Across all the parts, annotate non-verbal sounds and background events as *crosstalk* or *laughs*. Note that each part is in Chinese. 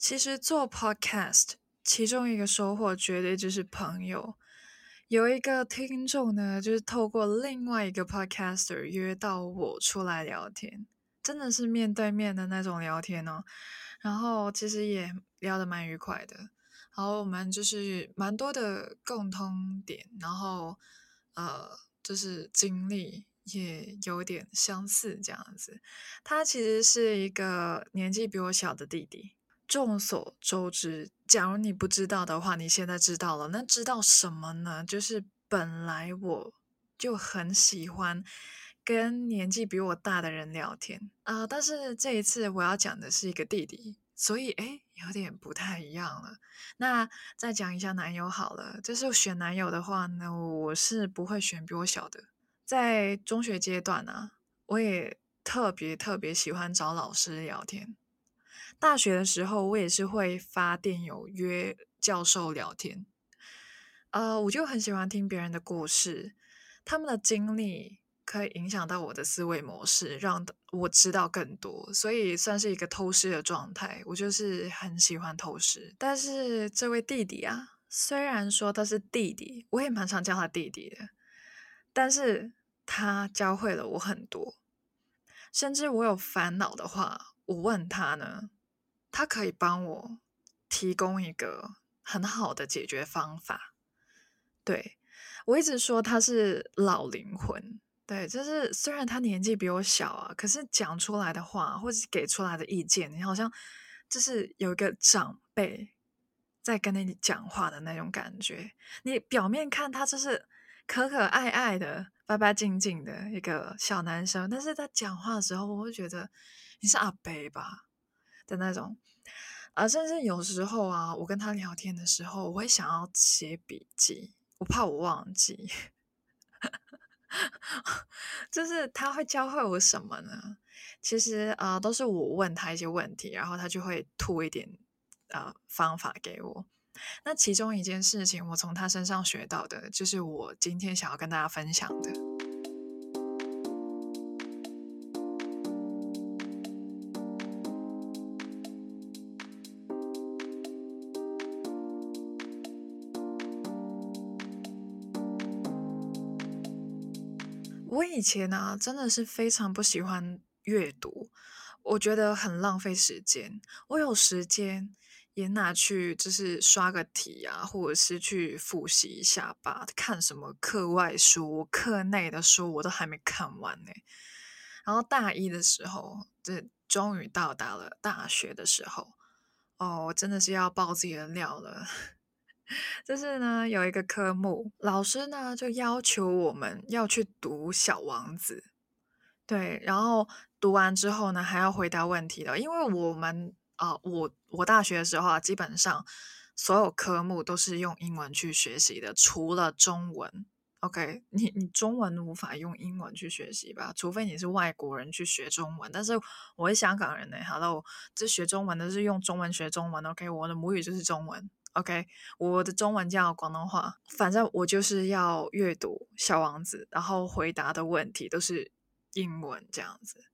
其实做 podcast，其中一个收获绝对就是朋友。有一个听众呢，就是透过另外一个 podcaster 约到我出来聊天，真的是面对面的那种聊天哦。然后其实也聊得蛮愉快的。然后我们就是蛮多的共通点，然后呃，就是经历也有点相似这样子。他其实是一个年纪比我小的弟弟。众所周知，假如你不知道的话，你现在知道了。那知道什么呢？就是本来我就很喜欢跟年纪比我大的人聊天啊，但是这一次我要讲的是一个弟弟，所以诶，有点不太一样了。那再讲一下男友好了，就是选男友的话呢，我是不会选比我小的。在中学阶段呢，我也特别特别喜欢找老师聊天。大学的时候，我也是会发电邮约教授聊天，呃，我就很喜欢听别人的故事，他们的经历可以影响到我的思维模式，让我知道更多，所以算是一个偷师的状态。我就是很喜欢偷师，但是这位弟弟啊，虽然说他是弟弟，我也蛮常叫他弟弟的，但是他教会了我很多，甚至我有烦恼的话，我问他呢。他可以帮我提供一个很好的解决方法。对，我一直说他是老灵魂，对，就是虽然他年纪比我小啊，可是讲出来的话或者给出来的意见，你好像就是有一个长辈在跟你讲话的那种感觉。你表面看他就是可可爱爱的、白白净净的一个小男生，但是他讲话的时候，我会觉得你是阿伯吧。的那种，啊，甚至有时候啊，我跟他聊天的时候，我会想要写笔记，我怕我忘记。*laughs* 就是他会教会我什么呢？其实啊，都是我问他一些问题，然后他就会吐一点呃方法给我。那其中一件事情，我从他身上学到的，就是我今天想要跟大家分享的。我以前呢、啊，真的是非常不喜欢阅读，我觉得很浪费时间。我有时间也拿去就是刷个题啊，或者是去复习一下吧。看什么课外书、课内的书，我都还没看完呢。然后大一的时候，这终于到达了大学的时候，哦，我真的是要爆自己的料了。就是呢，有一个科目，老师呢就要求我们要去读《小王子》，对，然后读完之后呢，还要回答问题的。因为我们啊、我我大学的时候啊，基本上所有科目都是用英文去学习的，除了中文。OK，你你中文无法用英文去学习吧？除非你是外国人去学中文。但是我是香港人呢，Hello，这学中文的是用中文学中文。OK，我的母语就是中文。OK，我的中文叫广东话，反正我就是要阅读《小王子》，然后回答的问题都是英文这样子。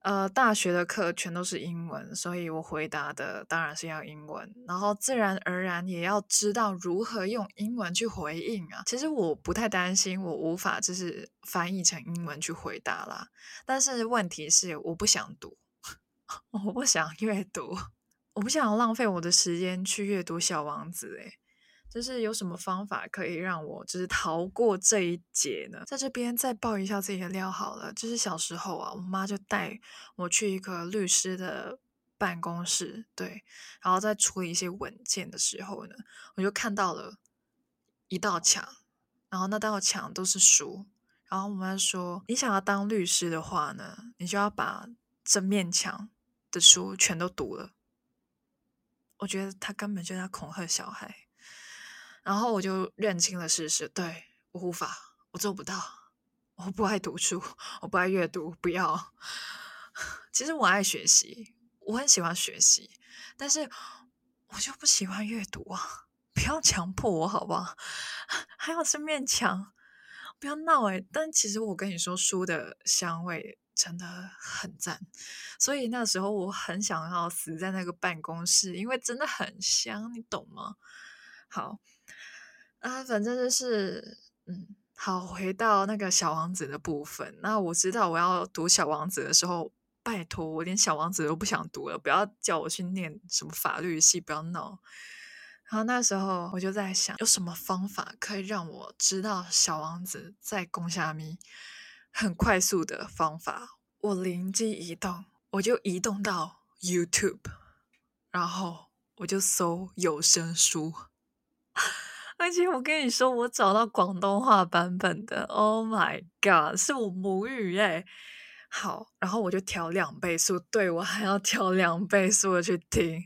呃，大学的课全都是英文，所以我回答的当然是要英文，然后自然而然也要知道如何用英文去回应啊。其实我不太担心我无法就是翻译成英文去回答啦，但是问题是我不想读，*laughs* 我不想阅读。我不想浪费我的时间去阅读《小王子》诶，就是有什么方法可以让我就是逃过这一劫呢？在这边再爆一下自己的料好了，就是小时候啊，我妈就带我去一个律师的办公室，对，然后在处理一些文件的时候呢，我就看到了一道墙，然后那道墙都是书，然后我妈说，你想要当律师的话呢，你就要把这面墙的书全都读了。我觉得他根本就在恐吓小孩，然后我就认清了事实，对，我无法，我做不到，我不爱读书，我不爱阅读，不要。*laughs* 其实我爱学习，我很喜欢学习，但是我就不喜欢阅读啊！不要强迫我好不好？*laughs* 还有这面墙，不要闹诶。但其实我跟你说，书的香味真的很赞。所以那时候我很想要死在那个办公室，因为真的很香，你懂吗？好啊，反正就是嗯，好，回到那个小王子的部分。那我知道我要读小王子的时候，拜托我连小王子都不想读了，不要叫我去念什么法律系，不要闹。然后那时候我就在想，有什么方法可以让我知道小王子在攻虾米很快速的方法？我灵机一动，我就移动到 YouTube，然后我就搜有声书。*laughs* 而且我跟你说，我找到广东话版本的，Oh my God，是我母语哎。好，然后我就调两倍速，对，我还要调两倍速的去听。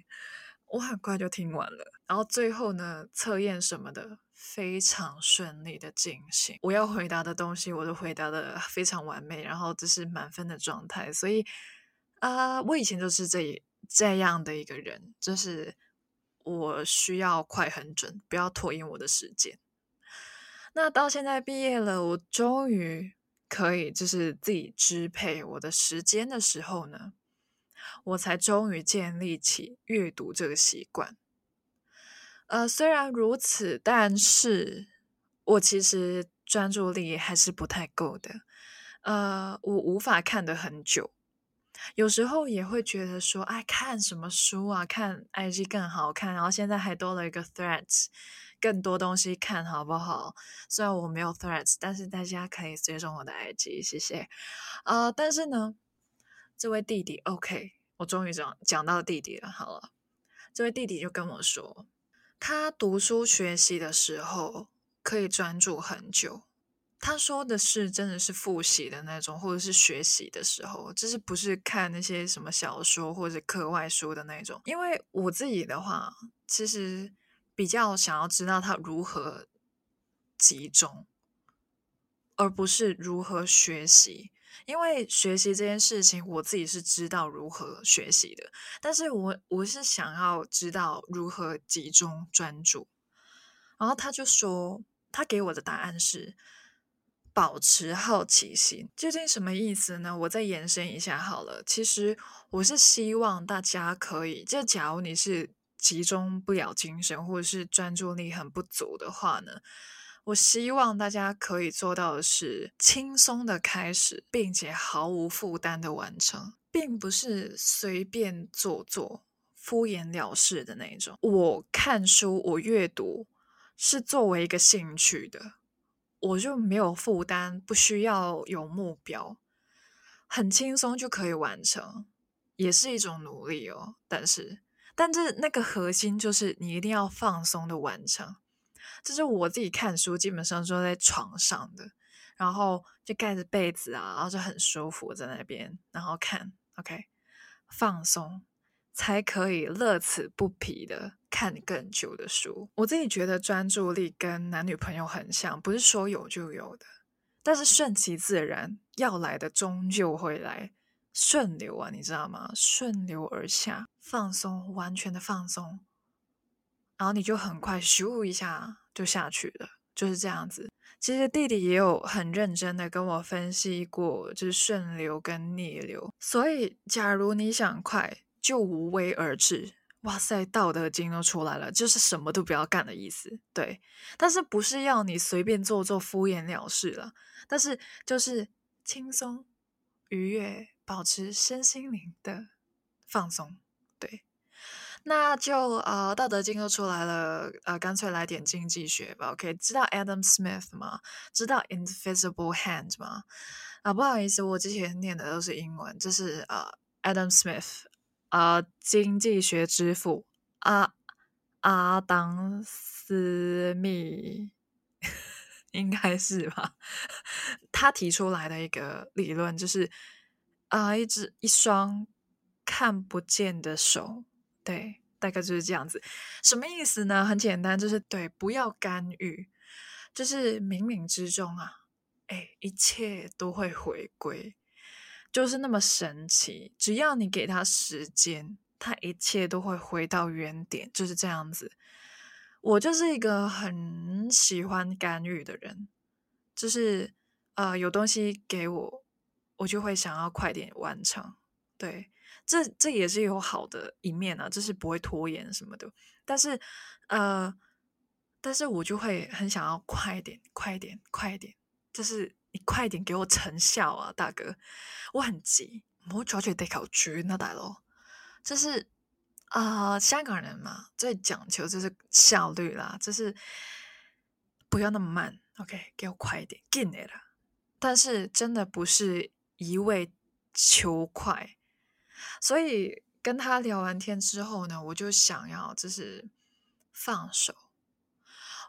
我很快就听完了，然后最后呢，测验什么的非常顺利的进行。我要回答的东西，我都回答的非常完美，然后这是满分的状态。所以，啊、我以前就是这这样的一个人，就是我需要快很准，不要拖延我的时间。那到现在毕业了，我终于可以就是自己支配我的时间的时候呢，我才终于建立起阅读这个习惯。呃，虽然如此，但是我其实专注力还是不太够的。呃，我无法看得很久，有时候也会觉得说，哎，看什么书啊？看 IG 更好看。然后现在还多了一个 Threads，更多东西看好不好？虽然我没有 Threads，但是大家可以追踪我的 IG，谢谢。呃，但是呢，这位弟弟，OK。我终于讲讲到弟弟了。好了，这位弟弟就跟我说，他读书学习的时候可以专注很久。他说的是真的是复习的那种，或者是学习的时候，就是不是看那些什么小说或者课外书的那种。因为我自己的话，其实比较想要知道他如何集中，而不是如何学习。因为学习这件事情，我自己是知道如何学习的，但是我我是想要知道如何集中专注。然后他就说，他给我的答案是保持好奇心。究竟什么意思呢？我再延伸一下好了。其实我是希望大家可以，就假如你是集中不了精神，或者是专注力很不足的话呢，我希望大家可以做到的是轻松的开始，并且毫无负担的完成，并不是随便做做、敷衍了事的那种。我看书，我阅读是作为一个兴趣的，我就没有负担，不需要有目标，很轻松就可以完成，也是一种努力哦。但是，但是那个核心就是你一定要放松的完成。就是我自己看书，基本上坐在床上的，然后就盖着被子啊，然后就很舒服在那边，然后看，OK，放松，才可以乐此不疲的看更久的书。我自己觉得专注力跟男女朋友很像，不是说有就有的，但是顺其自然，要来的终究会来，顺流啊，你知道吗？顺流而下，放松，完全的放松。然后你就很快咻一下就下去了，就是这样子。其实弟弟也有很认真的跟我分析过，就是顺流跟逆流。所以，假如你想快，就无为而治。哇塞，道德经都出来了，就是什么都不要干的意思。对，但是不是要你随便做做敷衍了事了？但是就是轻松愉悦，保持身心灵的放松。那就呃，《道德经》都出来了，呃，干脆来点经济学吧。OK，知道 Adam Smith 吗？知道 Invisible Hand 吗？啊，不好意思，我之前念的都是英文。这是呃，Adam Smith，呃，经济学之父阿阿当斯密，*laughs* 应该是吧？他提出来的一个理论就是啊，一只一双看不见的手。对，大概就是这样子。什么意思呢？很简单，就是对，不要干预，就是冥冥之中啊，哎，一切都会回归，就是那么神奇。只要你给他时间，他一切都会回到原点，就是这样子。我就是一个很喜欢干预的人，就是呃，有东西给我，我就会想要快点完成。对，这这也是有好的一面啊，就是不会拖延什么的。但是，呃，但是我就会很想要快一点，快一点，快一点，就是你快一点给我成效啊，大哥，我很急。我抓住得考绝那大佬，就是啊、香港人嘛，最讲求就是效率啦，就是不要那么慢，OK，给我快一点，进来了。但是真的不是一味求快，所以跟他聊完天之后呢，我就想要就是放手。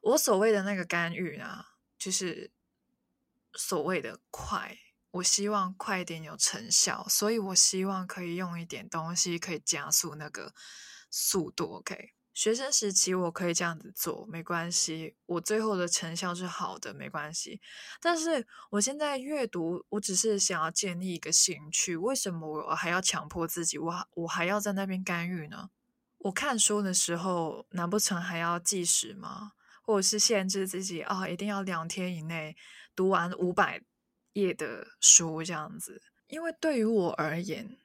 我所谓的那个干预啊，就是所谓的快。我希望快点有成效，所以我希望可以用一点东西可以加速那个速度。OK，学生时期我可以这样子做，没关系，我最后的成效是好的，没关系。但是我现在阅读，我只是想要建立一个兴趣，为什么我还要强迫自己？我我还要在那边干预呢？我看书的时候，难不成还要计时吗？或者是限制自己啊，一定要两天以内读完五百页的书这样子，因为对于我而言，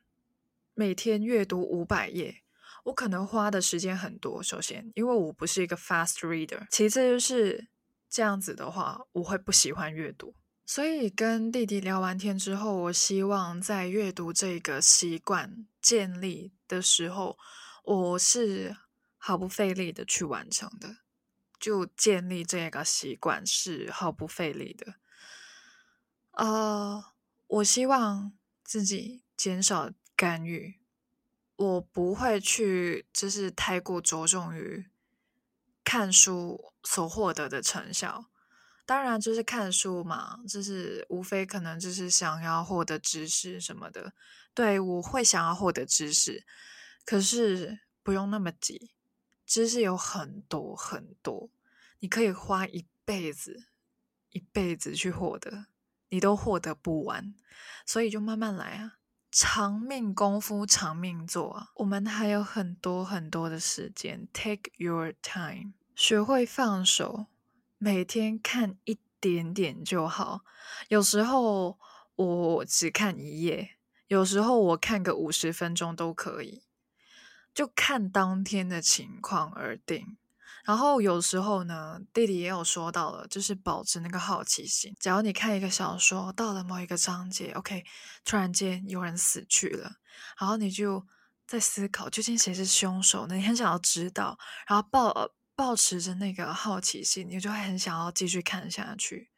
每天阅读五百页，我可能花的时间很多。首先，因为我不是一个 fast reader；其次就是这样子的话，我会不喜欢阅读。所以跟弟弟聊完天之后，我希望在阅读这个习惯建立的时候，我是毫不费力的去完成的。就建立这个习惯是毫不费力的。呃我希望自己减少干预，我不会去就是太过着重于看书所获得的成效。当然，就是看书嘛，就是无非可能就是想要获得知识什么的。对，我会想要获得知识，可是不用那么急，知识有很多很多，你可以花一辈子一辈子去获得。你都获得不完，所以就慢慢来啊！长命功夫长命做啊！我们还有很多很多的时间，Take your time，学会放手，每天看一点点就好。有时候我只看一页，有时候我看个五十分钟都可以，就看当天的情况而定。然后有时候呢，弟弟也有说到了，就是保持那个好奇心。假如你看一个小说，到了某一个章节，OK，突然间有人死去了，然后你就在思考究竟谁是凶手呢？你很想要知道，然后抱抱持着那个好奇心，你就会很想要继续看下去。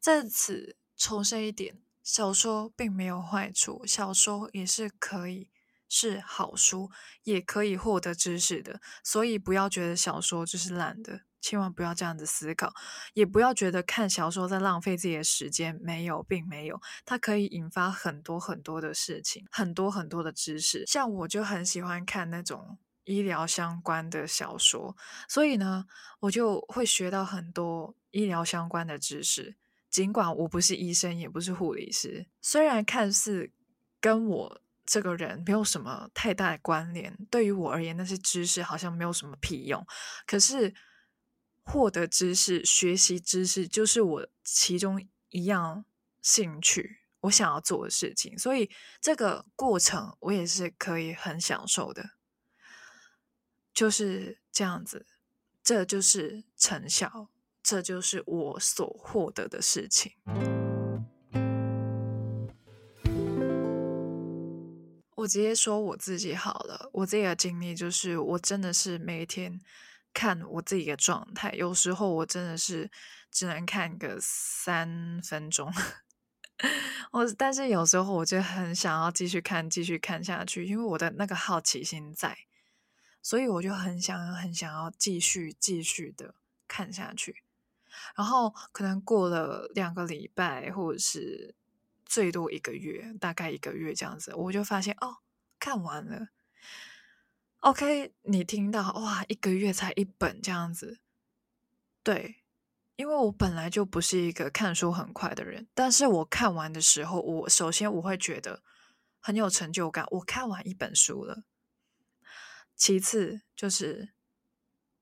在此重申一点，小说并没有坏处，小说也是可以。是好书，也可以获得知识的，所以不要觉得小说就是烂的，千万不要这样子思考，也不要觉得看小说在浪费自己的时间，没有，并没有，它可以引发很多很多的事情，很多很多的知识。像我就很喜欢看那种医疗相关的小说，所以呢，我就会学到很多医疗相关的知识。尽管我不是医生，也不是护理师，虽然看似跟我。这个人没有什么太大的关联，对于我而言，那些知识好像没有什么屁用。可是获得知识、学习知识，就是我其中一样兴趣，我想要做的事情。所以这个过程我也是可以很享受的，就是这样子。这就是成效，这就是我所获得的事情。我直接说我自己好了，我自己的经历就是，我真的是每天看我自己的状态，有时候我真的是只能看个三分钟，*laughs* 我但是有时候我就很想要继续看，继续看下去，因为我的那个好奇心在，所以我就很想，很想要继续继续的看下去，然后可能过了两个礼拜，或者是。最多一个月，大概一个月这样子，我就发现哦，看完了。OK，你听到哇，一个月才一本这样子，对，因为我本来就不是一个看书很快的人，但是我看完的时候，我首先我会觉得很有成就感，我看完一本书了。其次就是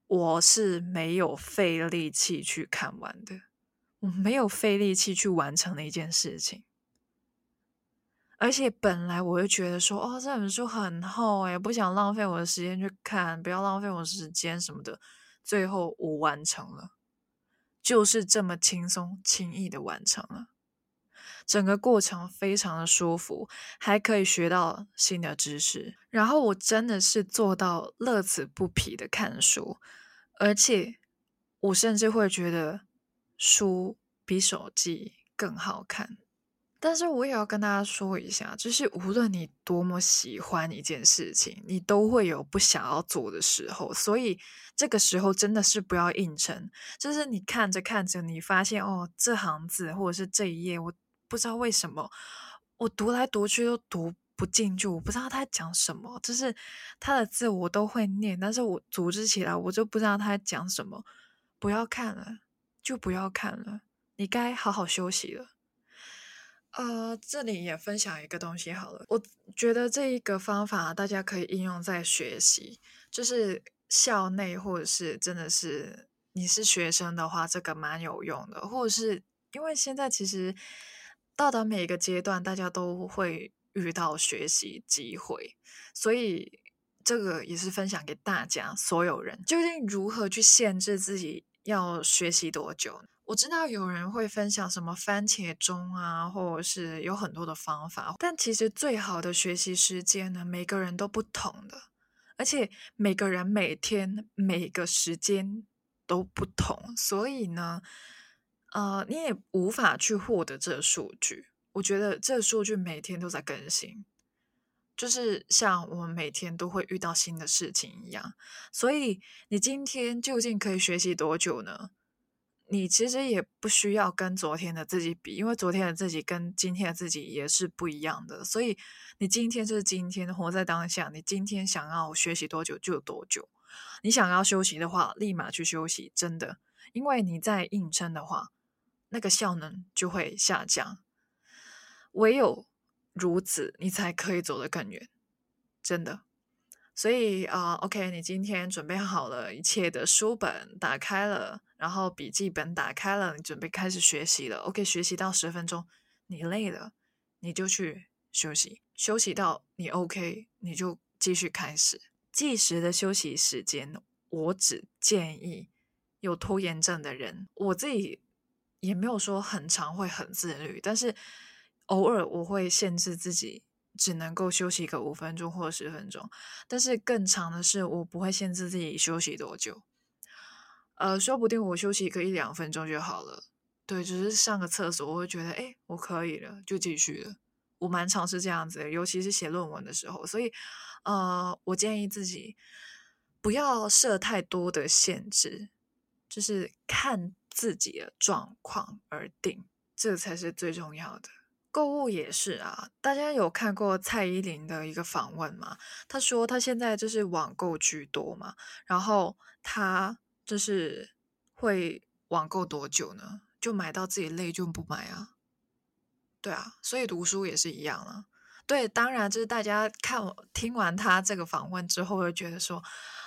我是没有费力气去看完的，我没有费力气去完成的一件事情。而且本来我就觉得说，哦，这本书很厚，诶，不想浪费我的时间去看，不要浪费我时间什么的。最后我完成了，就是这么轻松轻易的完成了。整个过程非常的舒服，还可以学到新的知识。然后我真的是做到乐此不疲的看书，而且我甚至会觉得书比手机更好看。但是我也要跟大家说一下，就是无论你多么喜欢一件事情，你都会有不想要做的时候。所以这个时候真的是不要硬撑。就是你看着看着，你发现哦，这行字或者是这一页，我不知道为什么我读来读去都读不进去，我不知道他在讲什么。就是他的字我都会念，但是我组织起来我就不知道他在讲什么。不要看了，就不要看了，你该好好休息了。呃，这里也分享一个东西好了。我觉得这一个方法大家可以应用在学习，就是校内或者是真的是你是学生的话，这个蛮有用的。或者是因为现在其实到达每一个阶段，大家都会遇到学习机会，所以这个也是分享给大家所有人，究竟如何去限制自己要学习多久？我知道有人会分享什么番茄钟啊，或者是有很多的方法，但其实最好的学习时间呢，每个人都不同的，而且每个人每天每个时间都不同，所以呢，呃，你也无法去获得这个数据。我觉得这个数据每天都在更新，就是像我们每天都会遇到新的事情一样，所以你今天究竟可以学习多久呢？你其实也不需要跟昨天的自己比，因为昨天的自己跟今天的自己也是不一样的。所以你今天就是今天，活在当下。你今天想要学习多久就多久，你想要休息的话，立马去休息。真的，因为你在硬撑的话，那个效能就会下降。唯有如此，你才可以走得更远。真的。所以啊，，OK，你今天准备好了一切的书本打开了，然后笔记本打开了，你准备开始学习了。OK，学习到十分钟，你累了，你就去休息。休息到你 OK，你就继续开始。计时的休息时间，我只建议有拖延症的人。我自己也没有说很常会很自律，但是偶尔我会限制自己。只能够休息个五分钟或十分钟，但是更长的是我不会限制自己休息多久，呃，说不定我休息个一两分钟就好了。对，只是上个厕所，我会觉得哎，我可以了，就继续了。我蛮常是这样子的，尤其是写论文的时候，所以呃，我建议自己不要设太多的限制，就是看自己的状况而定，这才是最重要的。购物也是啊，大家有看过蔡依林的一个访问吗？她说她现在就是网购居多嘛，然后她就是会网购多久呢？就买到自己累就不买啊。对啊，所以读书也是一样了。对，当然就是大家看听完她这个访问之后，会觉得说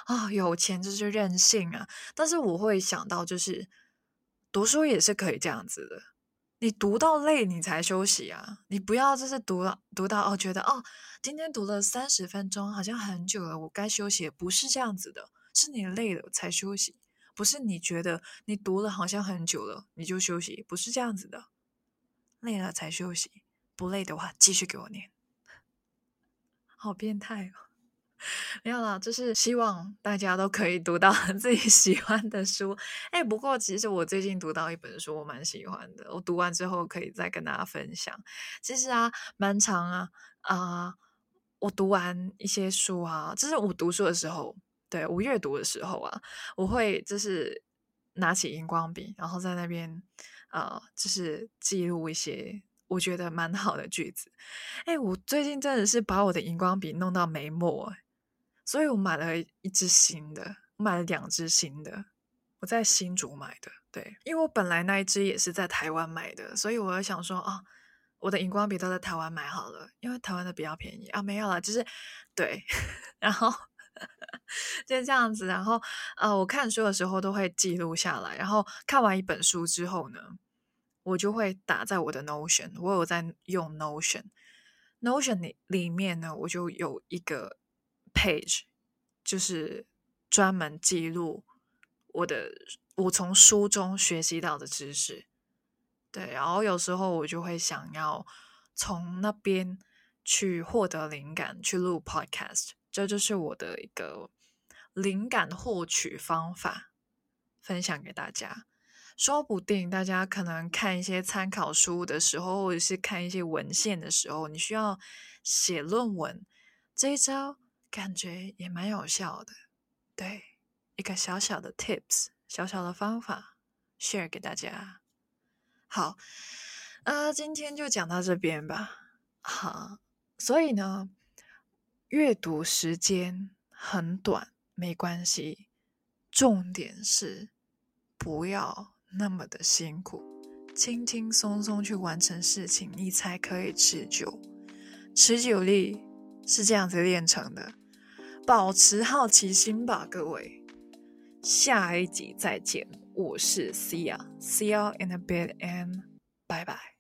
啊，有钱就是任性啊。但是我会想到，就是读书也是可以这样子的。你读到累，你才休息啊！你不要就是读了读到哦，觉得哦，今天读了三十分钟，好像很久了，我该休息。不是这样子的，是你累了才休息，不是你觉得你读了好像很久了，你就休息，不是这样子的。累了才休息，不累的话继续给我念。好变态哦！没有啦，就是希望大家都可以读到 *laughs* 自己喜欢的书。哎，不过其实我最近读到一本书，我蛮喜欢的。我读完之后可以再跟大家分享。其实啊，蛮长啊啊、我读完一些书啊，就是我读书的时候，对，我阅读的时候啊，我会就是拿起荧光笔，然后在那边啊、就是记录一些。我觉得蛮好的句子，哎，我最近真的是把我的荧光笔弄到没墨，所以我买了一支新的，我买了两支新的，我在新竹买的，对，因为我本来那一支也是在台湾买的，所以我就想说，啊，我的荧光笔都在台湾买好了，因为台湾的比较便宜。啊，没有啦，就是对，*laughs* 然后 *laughs* 就是这样子，然后呃，我看书的时候都会记录下来，然后看完一本书之后呢。我就会打在我的 Notion，我有在用 Notion，Notion 里里面呢，我就有一个 page，就是专门记录我的我从书中学习到的知识。对，然后有时候我就会想要从那边去获得灵感，去录 podcast，这就是我的一个灵感获取方法，分享给大家。说不定大家可能看一些参考书的时候，或者是看一些文献的时候，你需要写论文，这一招感觉也蛮有效的。对，一个小小的 tips，小小的方法，share 给大家。好，呃，今天就讲到这边吧。好，所以呢，阅读时间很短，没关系，重点是不要那么的辛苦，轻轻松松去完成事情，你才可以持久。持久力是这样子练成的，保持好奇心吧，各位。下一集再见。我是 Cia，See you in a bit and bye bye。